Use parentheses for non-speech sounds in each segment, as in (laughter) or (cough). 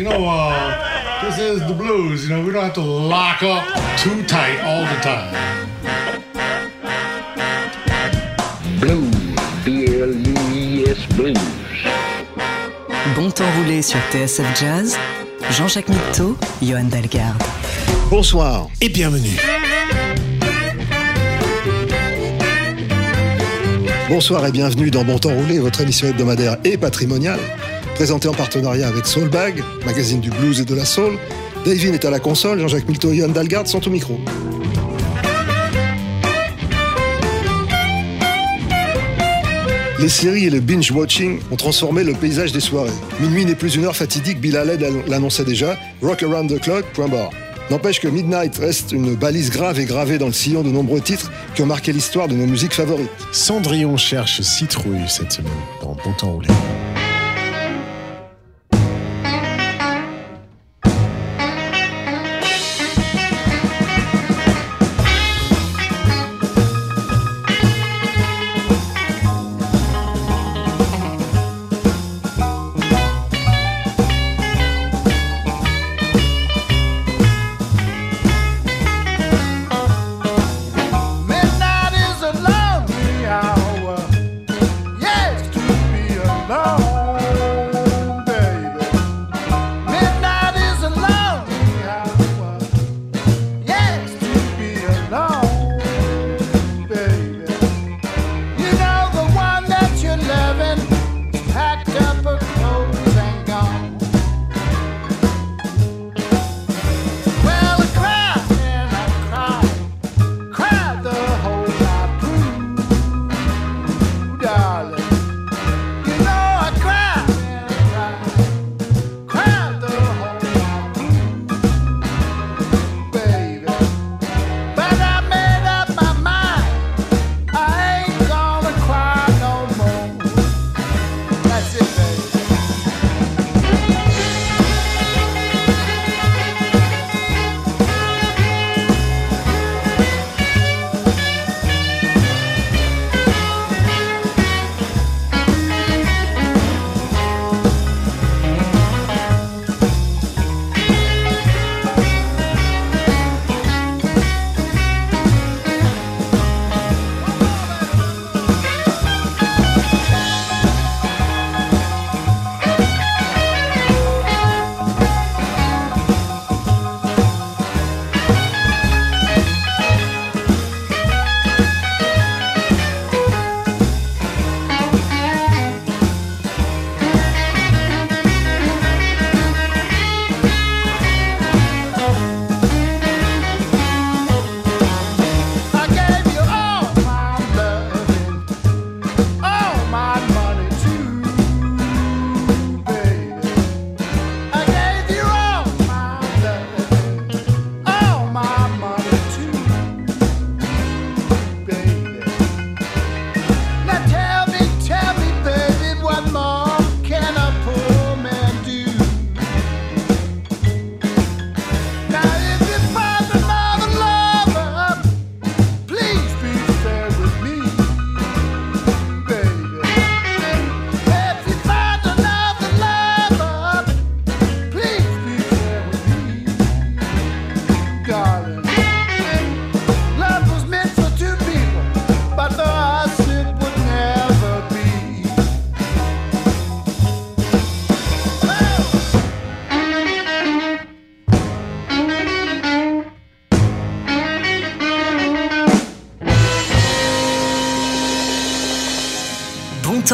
You know, uh, this is the blues. You know, we don't have to lock up too tight all the time. Blues, B-L-U-E-S Blues. Bon temps roulé sur TSF Jazz, Jean-Jacques Mitteau, Johan Dalgarde. Bonsoir. et bienvenue. Bonsoir et bienvenue dans Bon Temps Roulé, votre émission hebdomadaire et patrimoniale, présentée en partenariat avec Soulbag, magazine du blues et de la soul. Davin est à la console, Jean-Jacques Milto et Johan Dalgarde sont au micro. Les séries et le binge-watching ont transformé le paysage des soirées. Minuit n'est plus une heure fatidique, Bill Haley l'annonçait déjà, Rock Around the Clock, point barre. N'empêche que Midnight reste une balise grave et gravée dans le sillon de nombreux titres qui ont marqué l'histoire de nos musiques favorites. Cendrillon cherche citrouille cette semaine dans Bon temps roulé.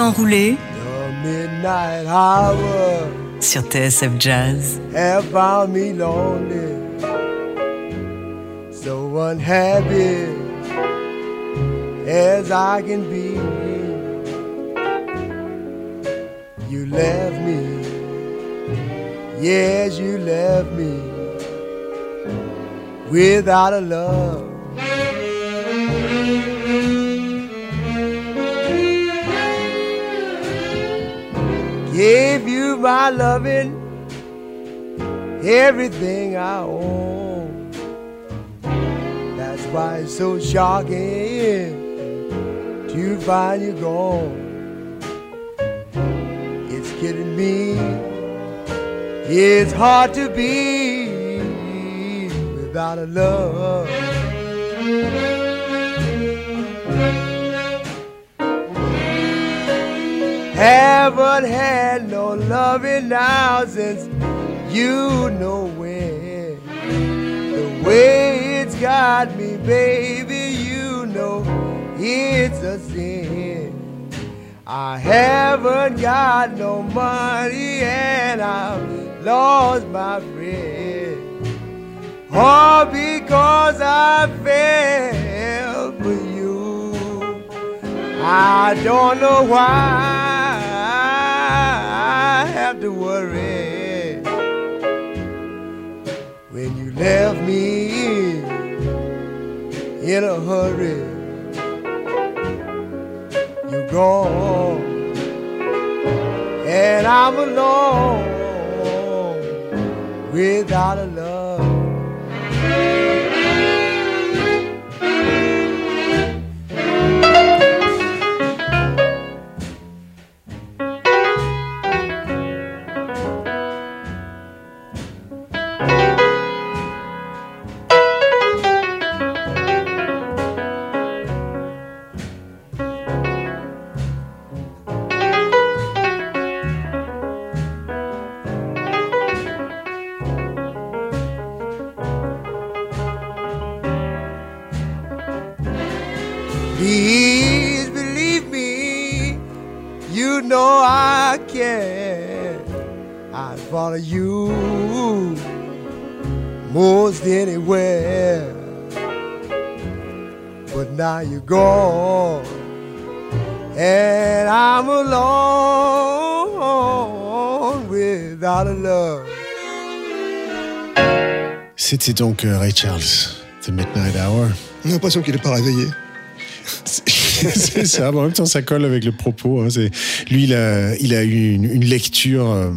Bon temps roulé The midnight hour sur TSF Jazz. have found me lonely, so unhappy as I can be. You left me, yes, you left me without a love. Gave you my loving, everything I own. That's why it's so shocking to find you gone. It's kidding me. It's hard to be without a love. Haven't had no loving now since you know when. The way it's got me, baby, you know it's a sin. I haven't got no money and I've lost my friend. All because I fell for you. I don't know why left me in a hurry. You're gone, and I'm alone without a love. But now you're gone, and I'm alone without a love. C'était donc euh, Ray Charles, The Midnight Hour. On a l'impression qu'il n'est pas réveillé. c'est (laughs) ça, mais en même temps, ça colle avec le propos. hein. Lui, il a, il a eu une, une lecture euh,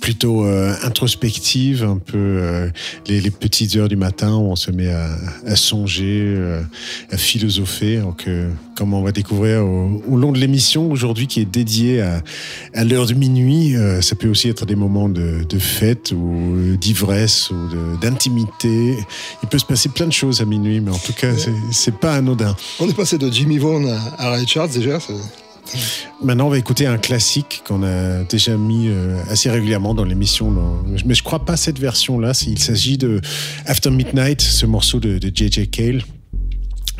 plutôt euh, introspective, un peu euh, les, les petites heures du matin où on se met à, à songer, euh, à philosopher. Donc, comme on va découvrir au, au long de l'émission aujourd'hui, qui est dédiée à, à l'heure de minuit, ça peut aussi être des moments de, de fête ou d'ivresse ou d'intimité. Il peut se passer plein de choses à minuit, mais en tout cas, c'est- c'est pas anodin. On est passé de Jimmy Vaughan à, à Ray Charles déjà. Maintenant, on va écouter un classique qu'on a déjà mis euh, assez régulièrement dans l'émission. Mais je crois pas cette version-là. Il s'agit de After Midnight, ce morceau de, de J.J. Cale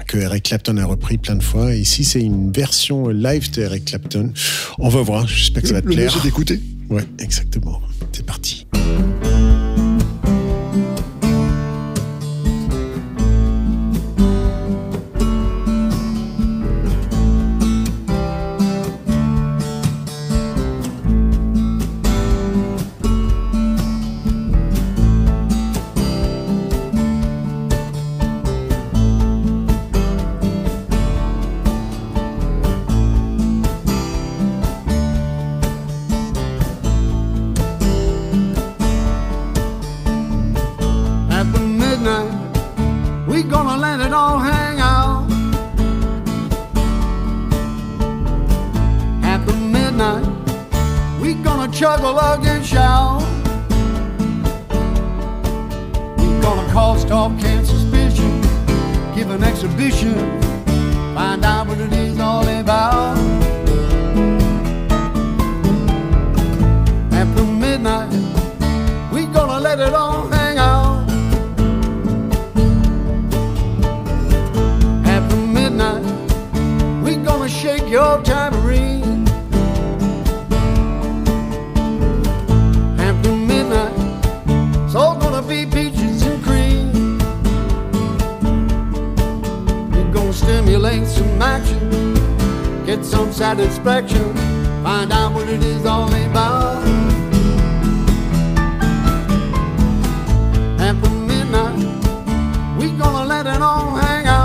que Eric Clapton a repris plein de fois. Et ici, c'est une version live de Eric Clapton. On va voir. J'espère que ça va te Le plaire. c'est d'écouter. Ouais, exactement. C'est parti. hang out.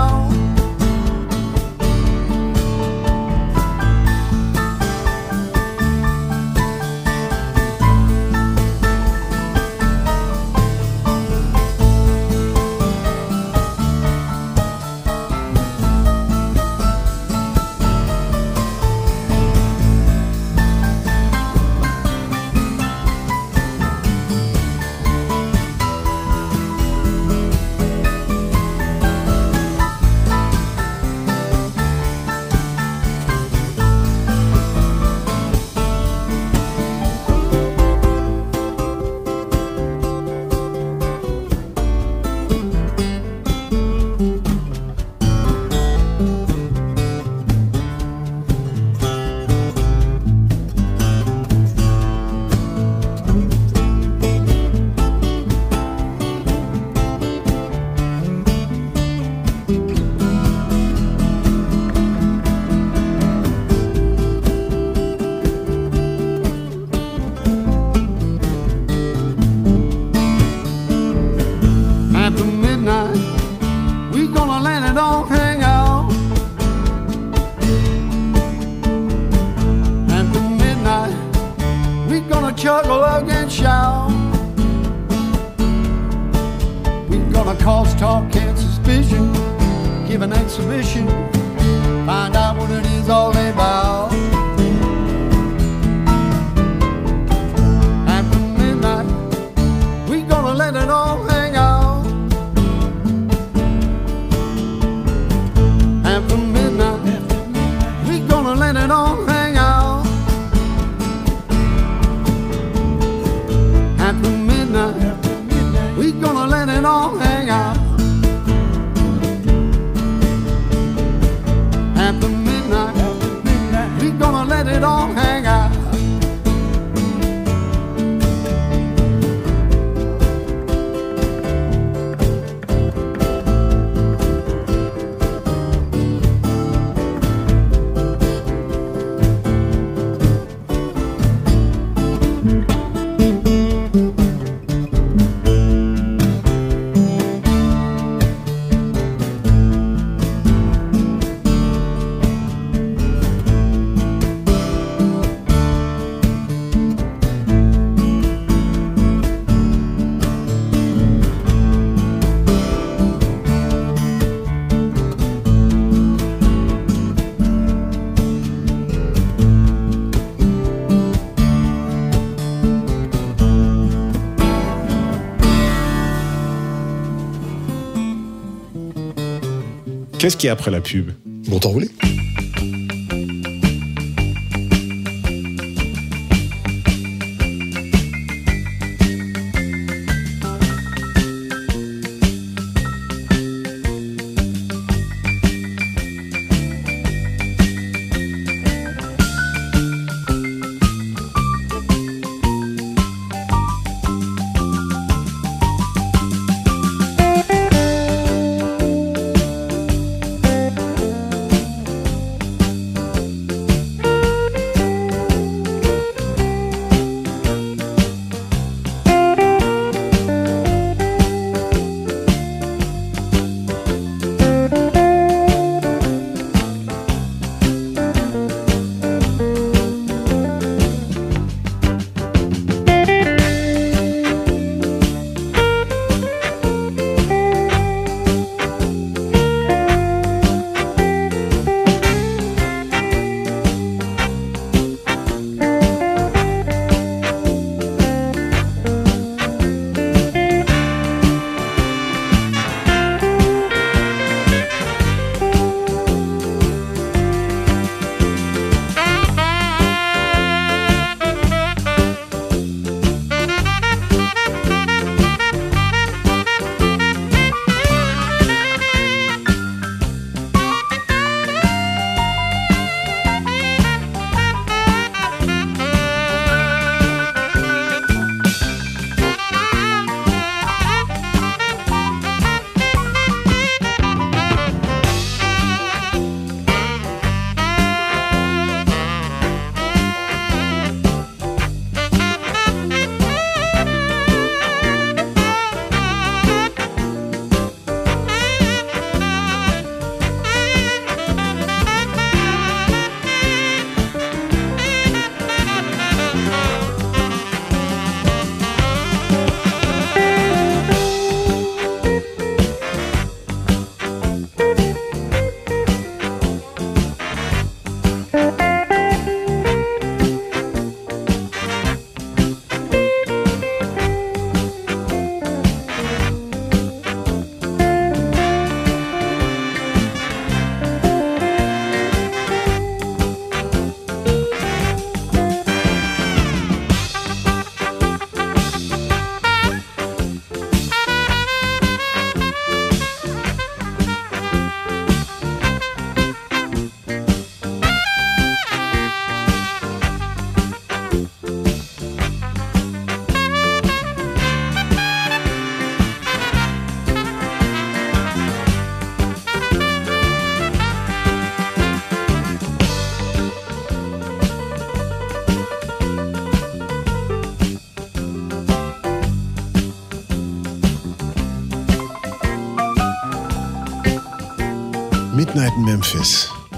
Qu'est-ce qu'il y a après la pub Bon t'en roulé.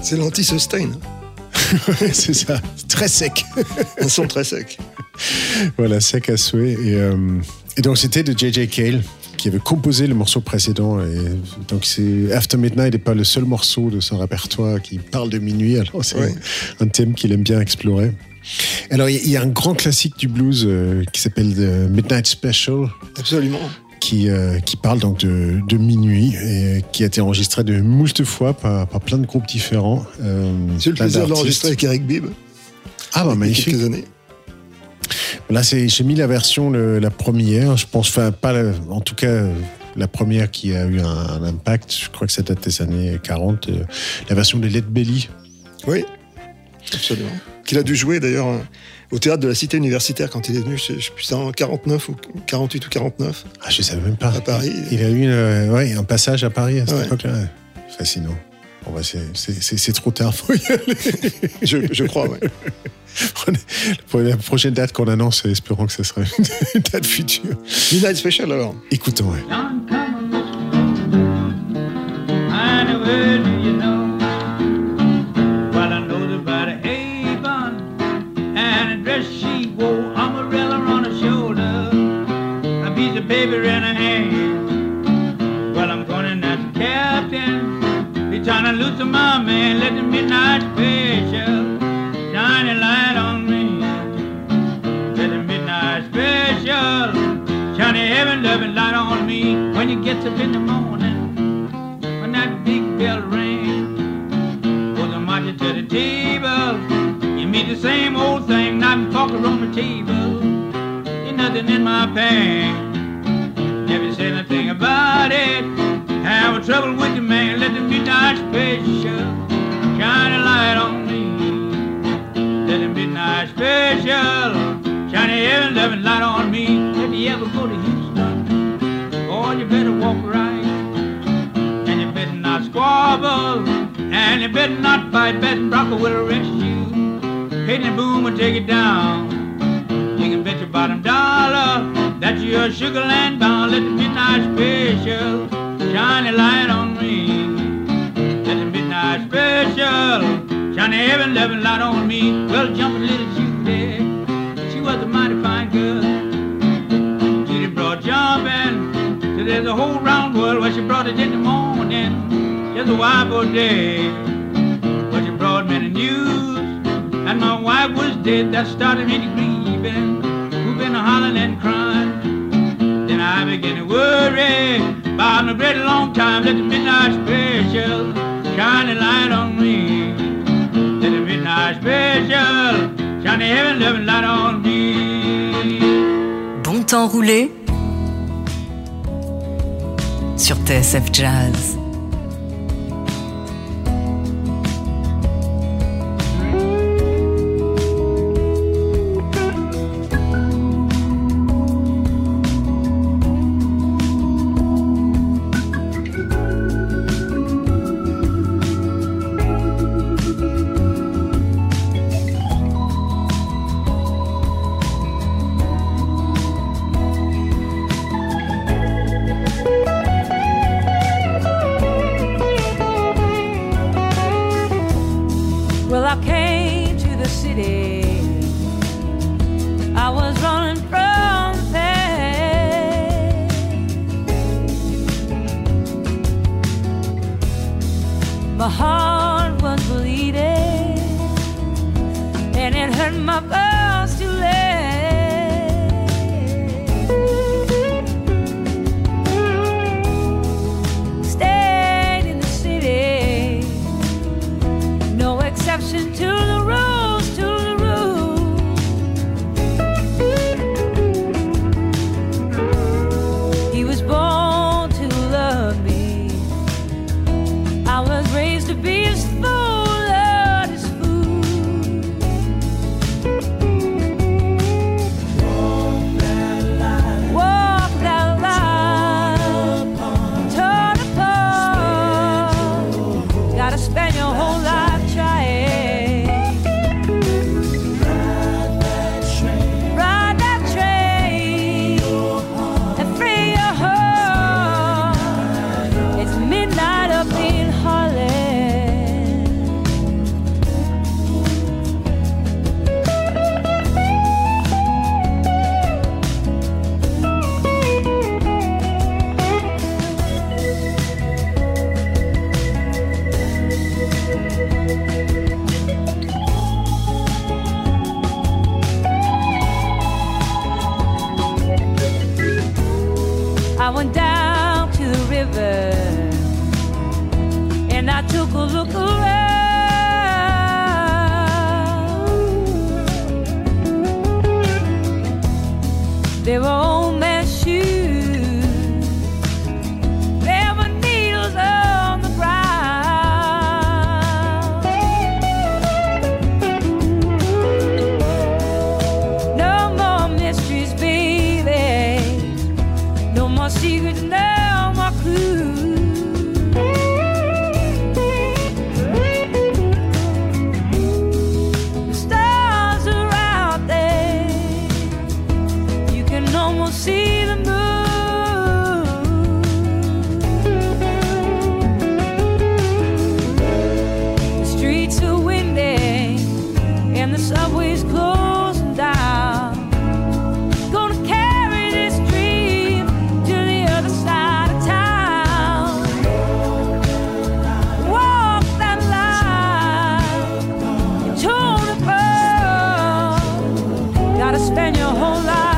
C'est l'anti-sustain. Hein. (laughs) c'est ça, très sec. Un son très sec. voilà, sec à souhait. Et, euh, donc c'était de JJ Cale qui avait composé le morceau précédent. Et donc c'est After Midnight n'est pas le seul morceau de son répertoire qui parle de minuit. Alors c'est un thème qu'il aime bien explorer. Alors il y, a un grand classique du blues euh, qui s'appelle The Midnight Special. Absolument qui, euh, qui parle donc de, de minuit et qui a été enregistré de moult fois par, par plein de groupes différents. euh, J'ai eu le plaisir de l'enregistrer avec Eric Bibb Ah bah magnifique. quelques années. Là, j'ai mis la version, le- la première. Je pense, enfin, pas la- en tout cas, la première qui a eu un, un impact. Je crois que ça date des années 40. euh, la version de Led Belly. Oui, absolument. Qu'il a dû jouer d'ailleurs euh, au théâtre de la Cité universitaire quand il est venu, je je sais plus, c'est en 49 ou 48 ou 49. Ah, je savais même pas. À Paris. Il a eu une, euh, ouais, un passage à Paris à cette Ouais. époque-là. Fascinant. Bon, bah, c'est, c'est, c'est- c'est trop tard. Faut y aller. Je, je crois, ouais. Pour la prochaine date qu'on annonce, espérons que ce sera une (laughs) date future. Midnight Special alors. Écoutons. ouais. Paper in her hand. Well, I'm going as a captain, be trying to loosen my man, let the midnight special shine a light on me. Let the midnight special shine a heaven loving light on me when you get up in the morning. When that big bell rings, oh, goes a march you to the table. You meet the same old thing, knife and on the table. Ain't nothing in my pan. Trouble with you, man. Let the midnight special shine a light on me. Let the midnight special shine a heaven loving light on me. If you ever go to Houston, boy, you better walk right. And you better not squabble. And you better not fight. Beth Brocker will arrest you. Hayden Boom will take it down. You can bet your bottom dollar that you're sugar land bound. Let the midnight special shine a light on me. Let the midnight special shine a heaven loving light on me. Well, jumping little Judy, she was a mighty fine girl. Judy brought jumping till there's a whole round world where she brought it in the morning. Just a wife day. But she brought many news. And my wife was dead, that started me to grieving. Who been hollering and crying. Then I began to worry about a great long time. Let the midnight special shine a light on me. Let the midnight special shine a heaven loving light on me. Bon temps roulé sur TSF Jazz. Spend your whole life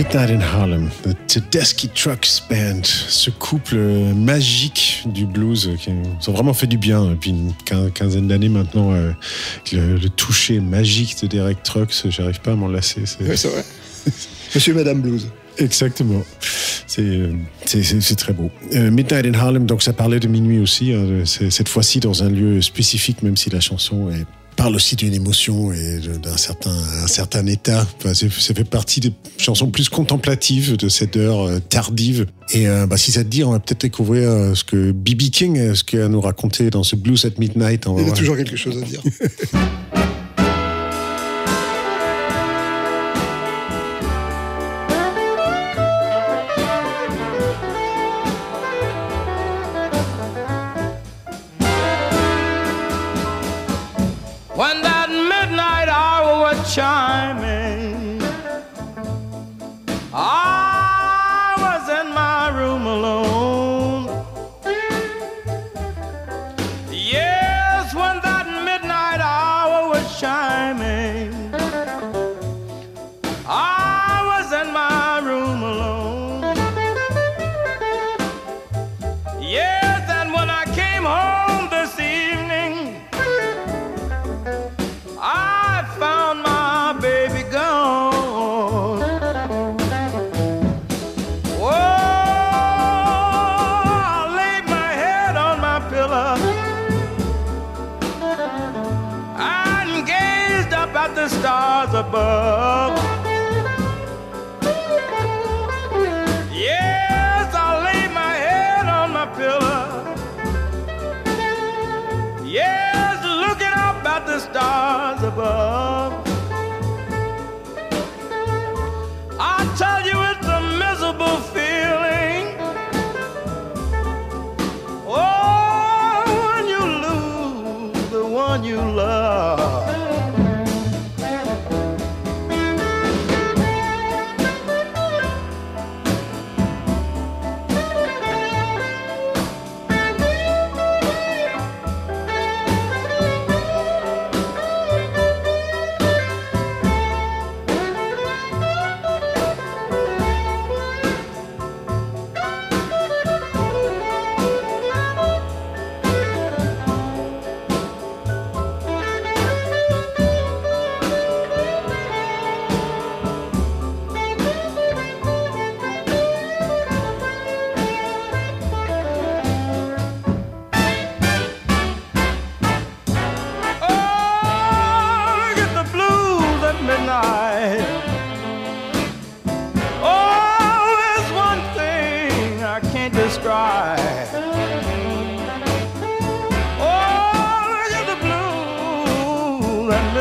Midnight in Harlem, The Tedeschi Trucks Band, ce couple magique du blues qui ont vraiment fait du bien depuis une quin- quinzaine d'années maintenant. euh, le, le toucher magique de Derek Trucks, j'arrive pas à m'en lasser. c'est- vrai. (laughs) Monsieur et Madame Blues. Exactement. C'est euh, c'est- très beau. Euh, Midnight in Harlem, donc ça parlait de minuit aussi. hein, cette fois-ci dans un lieu spécifique, même si la chanson est- parle aussi d'une émotion et d'un certain, un certain état. Enfin, ça fait partie des chansons plus contemplatives de cette heure euh, tardive. Et euh, bah, si ça te dit, on va peut-être découvrir euh, ce que B.B. King, ce qu'il a nous raconter dans ce Blues at Midnight. Il y a toujours quelque chose à dire. (laughs) hour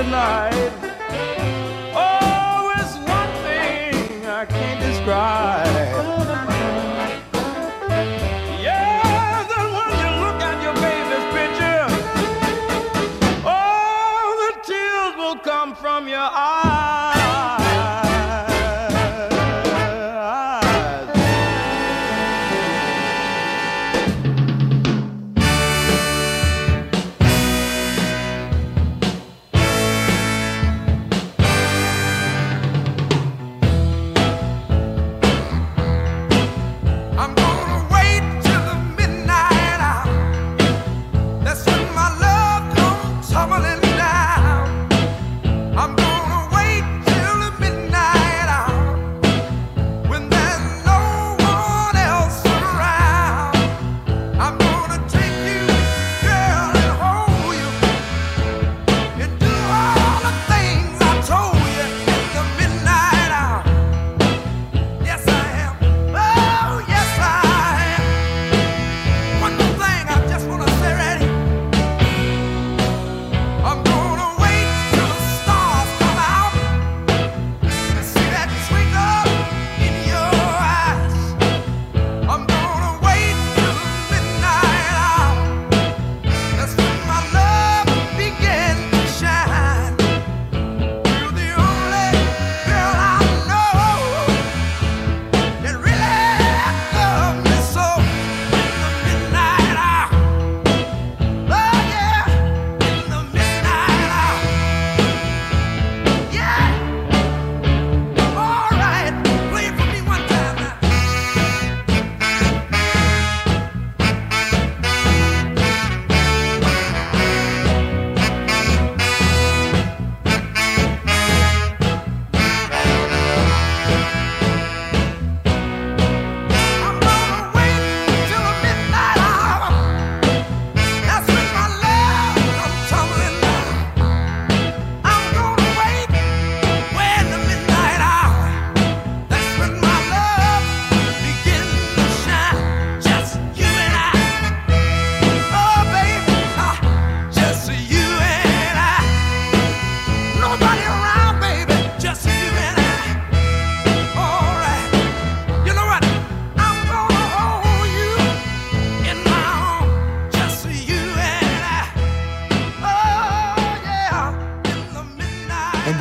the night.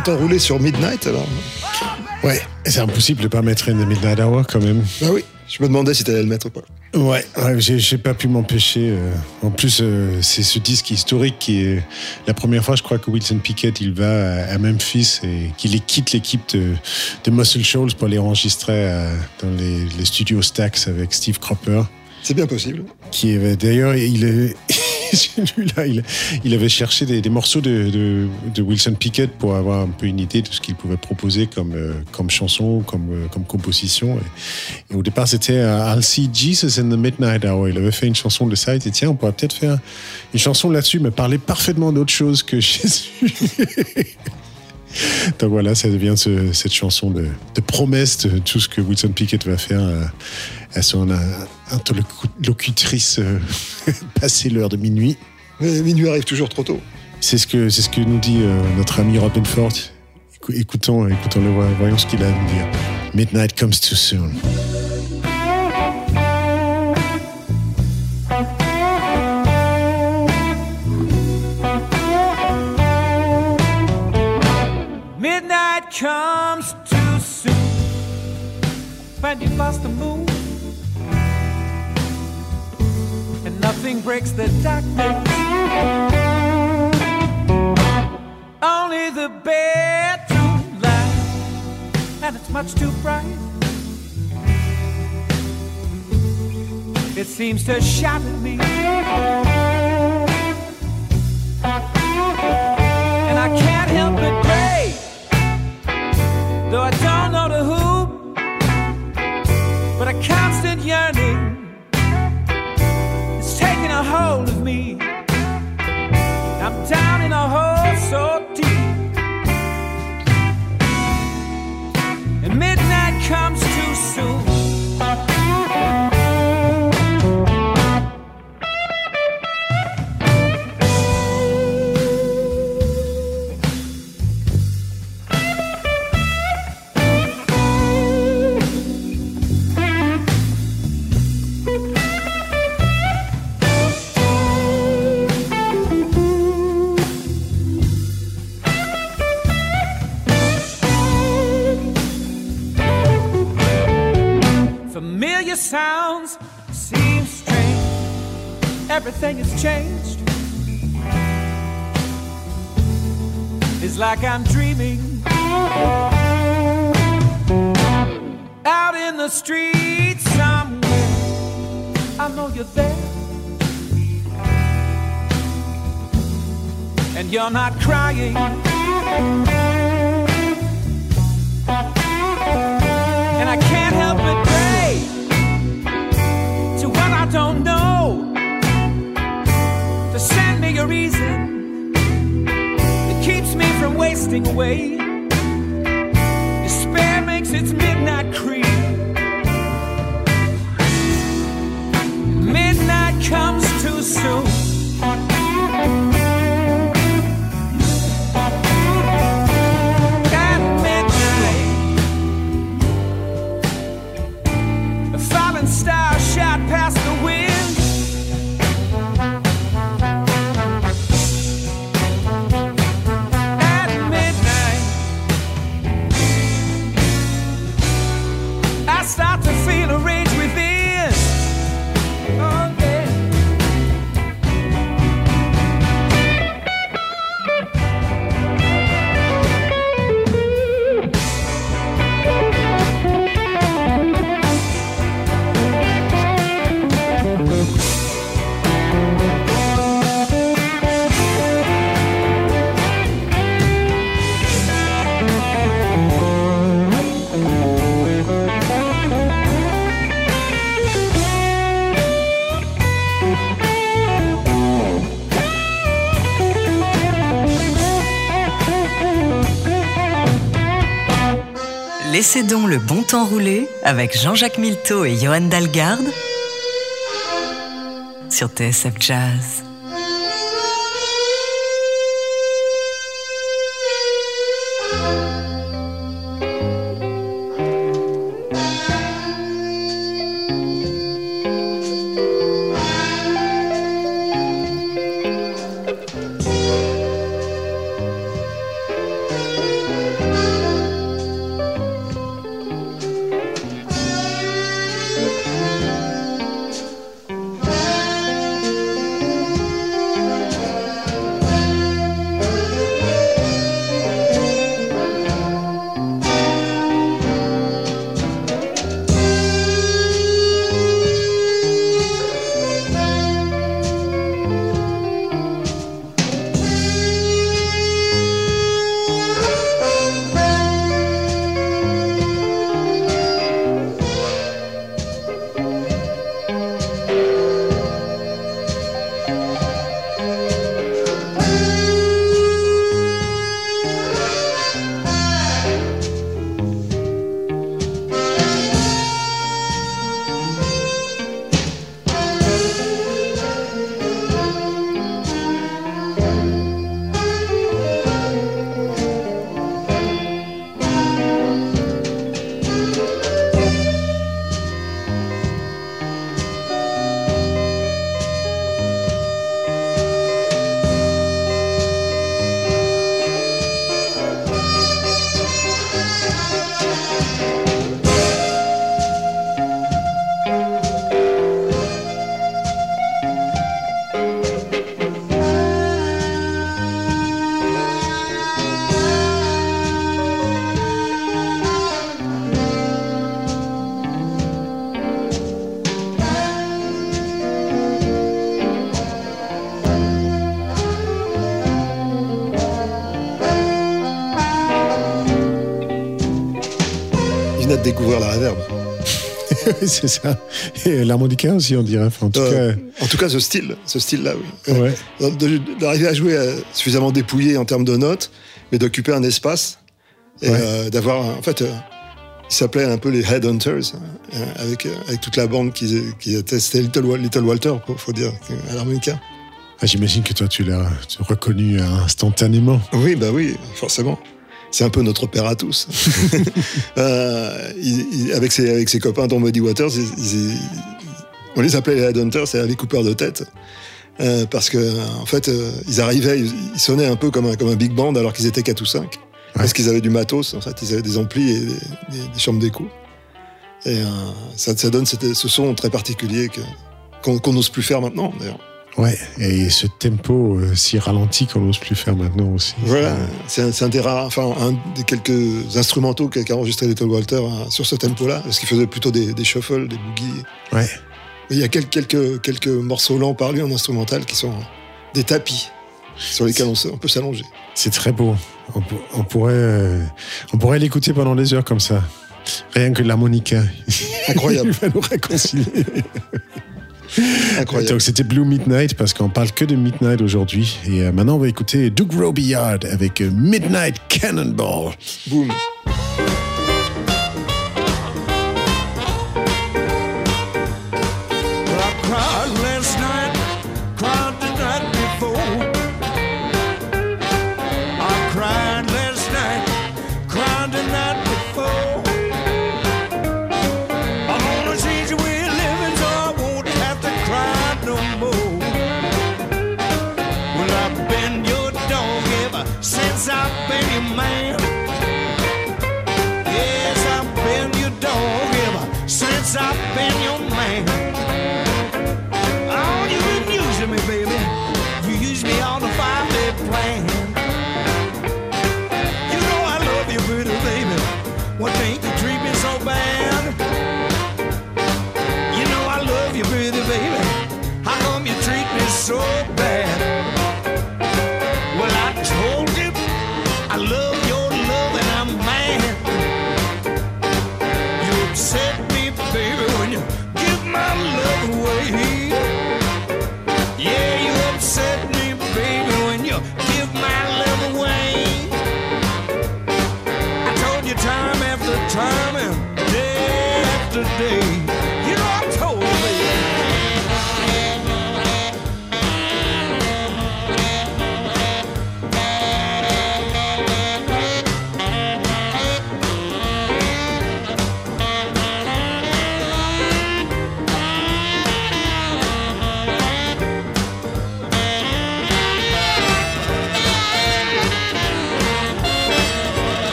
Bon temps roulé sur Midnight alors Ouais, c'est impossible de pas mettre the Midnight Hour quand même. Bah oui, je me demandais si t'allais le mettre ou pas. Ouais, ouais, j'ai pas pu m'empêcher. euh. En plus, euh, c'est ce disque historique qui est la première fois, je crois, que Wilson Pickett il va à, Memphis et qu'il quitte l'équipe de, de Muscle Shoals pour les enregistrer euh, dans les, les studios Stax avec Steve Cropper. C'est bien possible. Qui d'ailleurs, il est. (laughs) Il, avait cherché des, morceaux de, Wilson Pickett pour avoir un peu une idée de ce qu'il pouvait proposer comme, euh, comme chanson, comme, euh, comme composition. Au départ, c'était euh, I'll See Jesus in the Midnight Hour. Il avait fait une chanson de ça. Il dit tiens, on pourrait peut-être faire une chanson là-dessus, mais parler parfaitement d'autre chose que (laughs) Jésus. (laughs) Donc voilà, ça devient ce- cette chanson de, de promesse de tout ce que Wilson Pickett va faire euh, à son interlocutrice euh, (laughs) passé l'heure de minuit. Mais minuit arrive toujours trop tôt. C'est ce que c'est ce que nous dit euh, notre ami Robin Ford. Écou- Écoutons, écoutons-le, voy- voyons ce qu'il a à nous dire. Midnight comes too soon. Midnight comes too soon when you bust the moon, nothing breaks the darkness. Only the bedroom light, and it's much too bright. It seems to shatter me. And I can't help but pray, though I don't know to who, but a constant yearning hold of me. I'm down in a hole so deep, and midnight comes changed. It's like I'm dreaming. Out in the street somewhere. I know you're there. And you're not crying. And I can't help but pray to what I don't know a reason that keeps me from wasting away. Despair makes its midnight creep. Midnight comes too soon. Laissez donc le bon temps rouler avec Jean-Jacques Milteau et Johan Dalgarde sur TSF Jazz. C'est ça. Et l'harmonica aussi, on dirait. Enfin, en tout Euh, en tout cas, ce style, ce style-là, oui. ouais. D'arriver à jouer euh, suffisamment dépouillé en termes de notes, mais d'occuper un espace et Ouais. euh, d'avoir, en fait, euh, ils s'appelaient un peu les Headhunters, hein, avec, avec toute la bande qui, qui était, c'était Little, Little Walter, faut faut dire, à l'harmonica. Ah, J'imagine que toi, tu l'as reconnu instantanément. Oui, bah oui, forcément. C'est un peu notre père à tous. (laughs) Euh, il- il- avec, ses, avec ses copains dont Muddy Waters, ils- on les appelait les Headhunters, c'est les coupeurs de tête. Euh, parce que en fait, euh, ils arrivaient, ils, ils sonnaient un peu comme un, comme un big band alors qu'ils étaient 4 ou 5. Parce qu'ils avaient du matos, en fait, ils avaient des amplis et des, des- des chambres d'écho. Et euh, ça, ça donne ce son très particulier qu'on qu'on n'ose plus faire maintenant, d'ailleurs. Ouais, et ce tempo euh, si ralenti qu'on n'ose plus faire maintenant aussi. Voilà, c'est un, des rares, enfin, un des quelques instrumentaux qu'a enregistré Little Walter hein, sur ce tempo-là, parce qu'il faisait plutôt des, des shuffles, des boogies. Ouais. Il y a quel- quelques, quelques morceaux lents par lui en instrumental qui sont des tapis sur lesquels on, peut s'allonger. C'est très beau. On, pour- on pourrait, euh, on pourrait l'écouter pendant des heures comme ça. Rien que l'harmonica. Incroyable. (laughs) Il va nous réconcilier. (laughs) Incroyable. Donc c'était Blue Midnight parce qu'on parle que de Midnight aujourd'hui. Et euh, maintenant on va écouter Doug Robillard avec euh, Midnight Cannonball. Boum.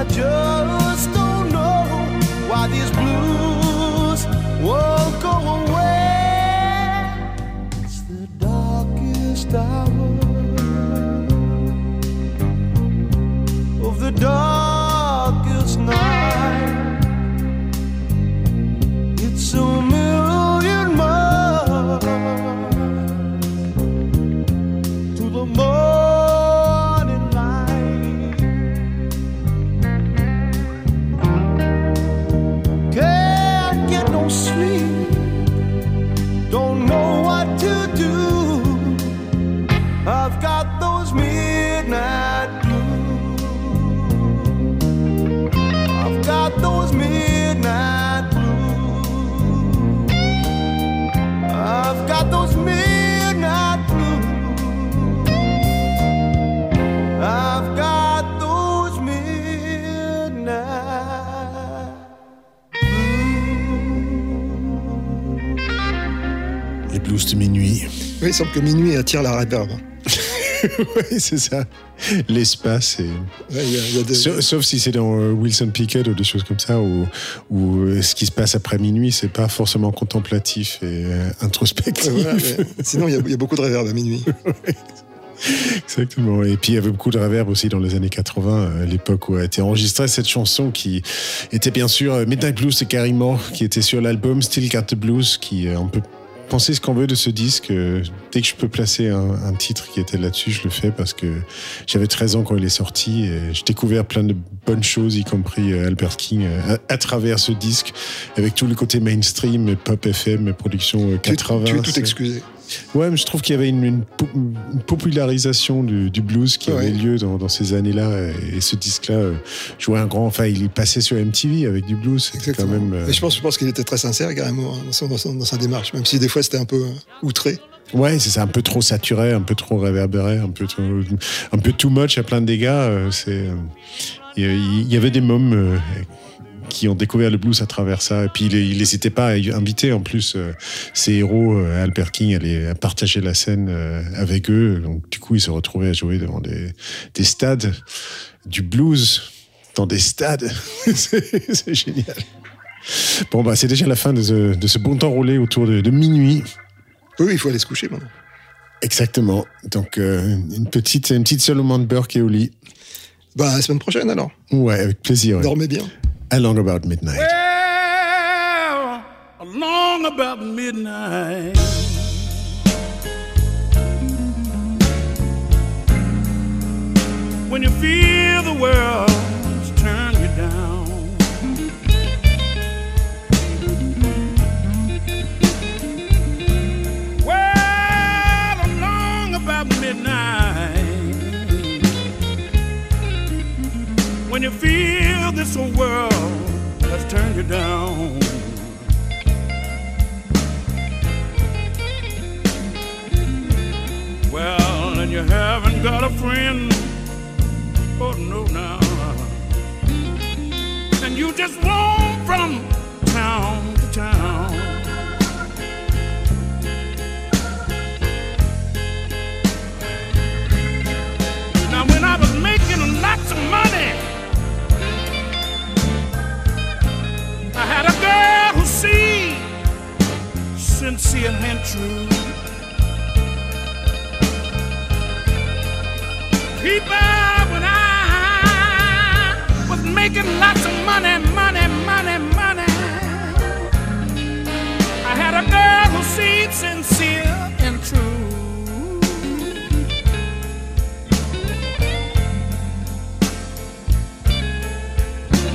I just don't know why these blues won't go away. It's the darkest hour il semble que minuit attire la réverb. (laughs) oui, c'est ça. L'espace et. Ouais, des- Sauf, sauf si c'est dans euh, Wilson Pickett ou des choses comme ça, où, où euh, ce qui se passe après minuit, c'est pas forcément contemplatif et euh, introspectif. Voilà, (laughs) sinon, il y, a, il y a beaucoup de réverb à minuit. (laughs) Exactement. Et puis il y avait beaucoup de reverb aussi dans les années 80, euh, l'époque où a été enregistrée cette chanson qui était bien sûr Midnight Blues et Carrie Moore, qui était sur l'album Still Got the Blues, qui euh, on peut penser ce qu'on veut de ce disque. Euh, Dès que je peux placer un, un titre qui était là-dessus, je le fais parce que j'avais 13 ans quand il est sorti et j'ai découvert plein de bonnes choses, y compris euh, Albert King, euh, à, à travers ce disque, avec tout le côté mainstream, pop FM, production Tu, 80. tu es tout excusé. Ouais, mais je trouve qu'il y avait une, une po- une popularisation du, du blues qui avait lieu dans, dans ces années-là. Et ce disque-là euh, jouait un grand. Enfin, il est passé sur MTV avec du blues. Quand Exactement. même. euh, Et je pense, je pense qu'il était très sincère, carrément, hein, dans, son- dans son- dans sa démarche, même si des fois c'était un peu euh, outré. Ouais, c'est ça, un peu trop saturé, un peu trop réverbéré, un peu trop, un peu too much à plein de dégâts. C'est. Et, il y avait des mômes qui ont découvert le blues à travers ça. Et puis il n'hésitait pas à inviter en plus euh, ses héros, euh, Albert King, à, partager la scène euh, avec eux. Donc du coup, il se retrouvait à jouer devant des, des stades, du blues dans des stades. (laughs) c'est génial. Bon, bah, c'est déjà la fin de ce, de ce bon temps roulé autour de, de minuit. Oui, il faut aller se coucher maintenant. Exactement. Donc, euh, une petite, une petite Solomon Burke et au lit. Bah, à la semaine prochaine alors. Ouais, avec plaisir. Dormez bien. Along about midnight. Well, along about midnight. When you feel the world's turn you down. Well, along about midnight. When you feel this whole world has turned you down. Well, and you haven't got a friend. Oh, no, now. And you just roam from sincere and true. People, when I was making lots of money, money, money, money, I had a girl who seemed sincere and true.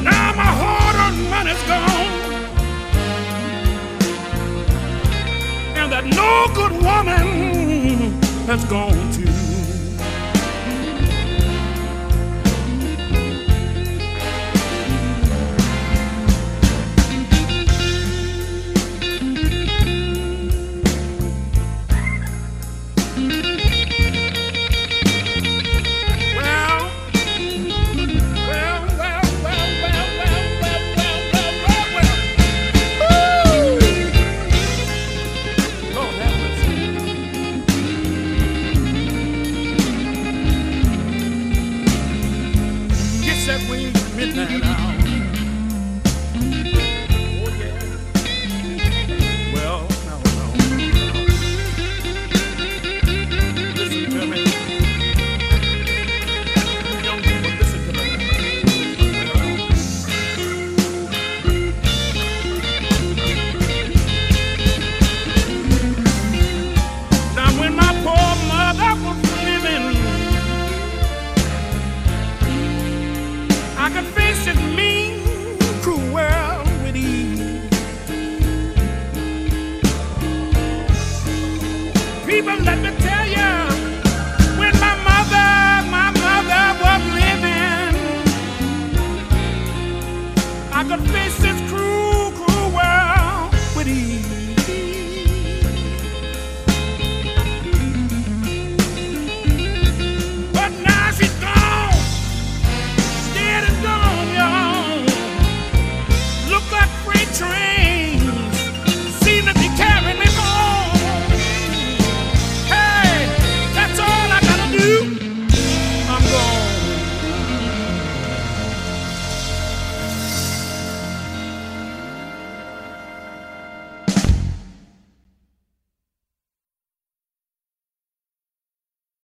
Now my hard-earned money's gone, no good woman has gone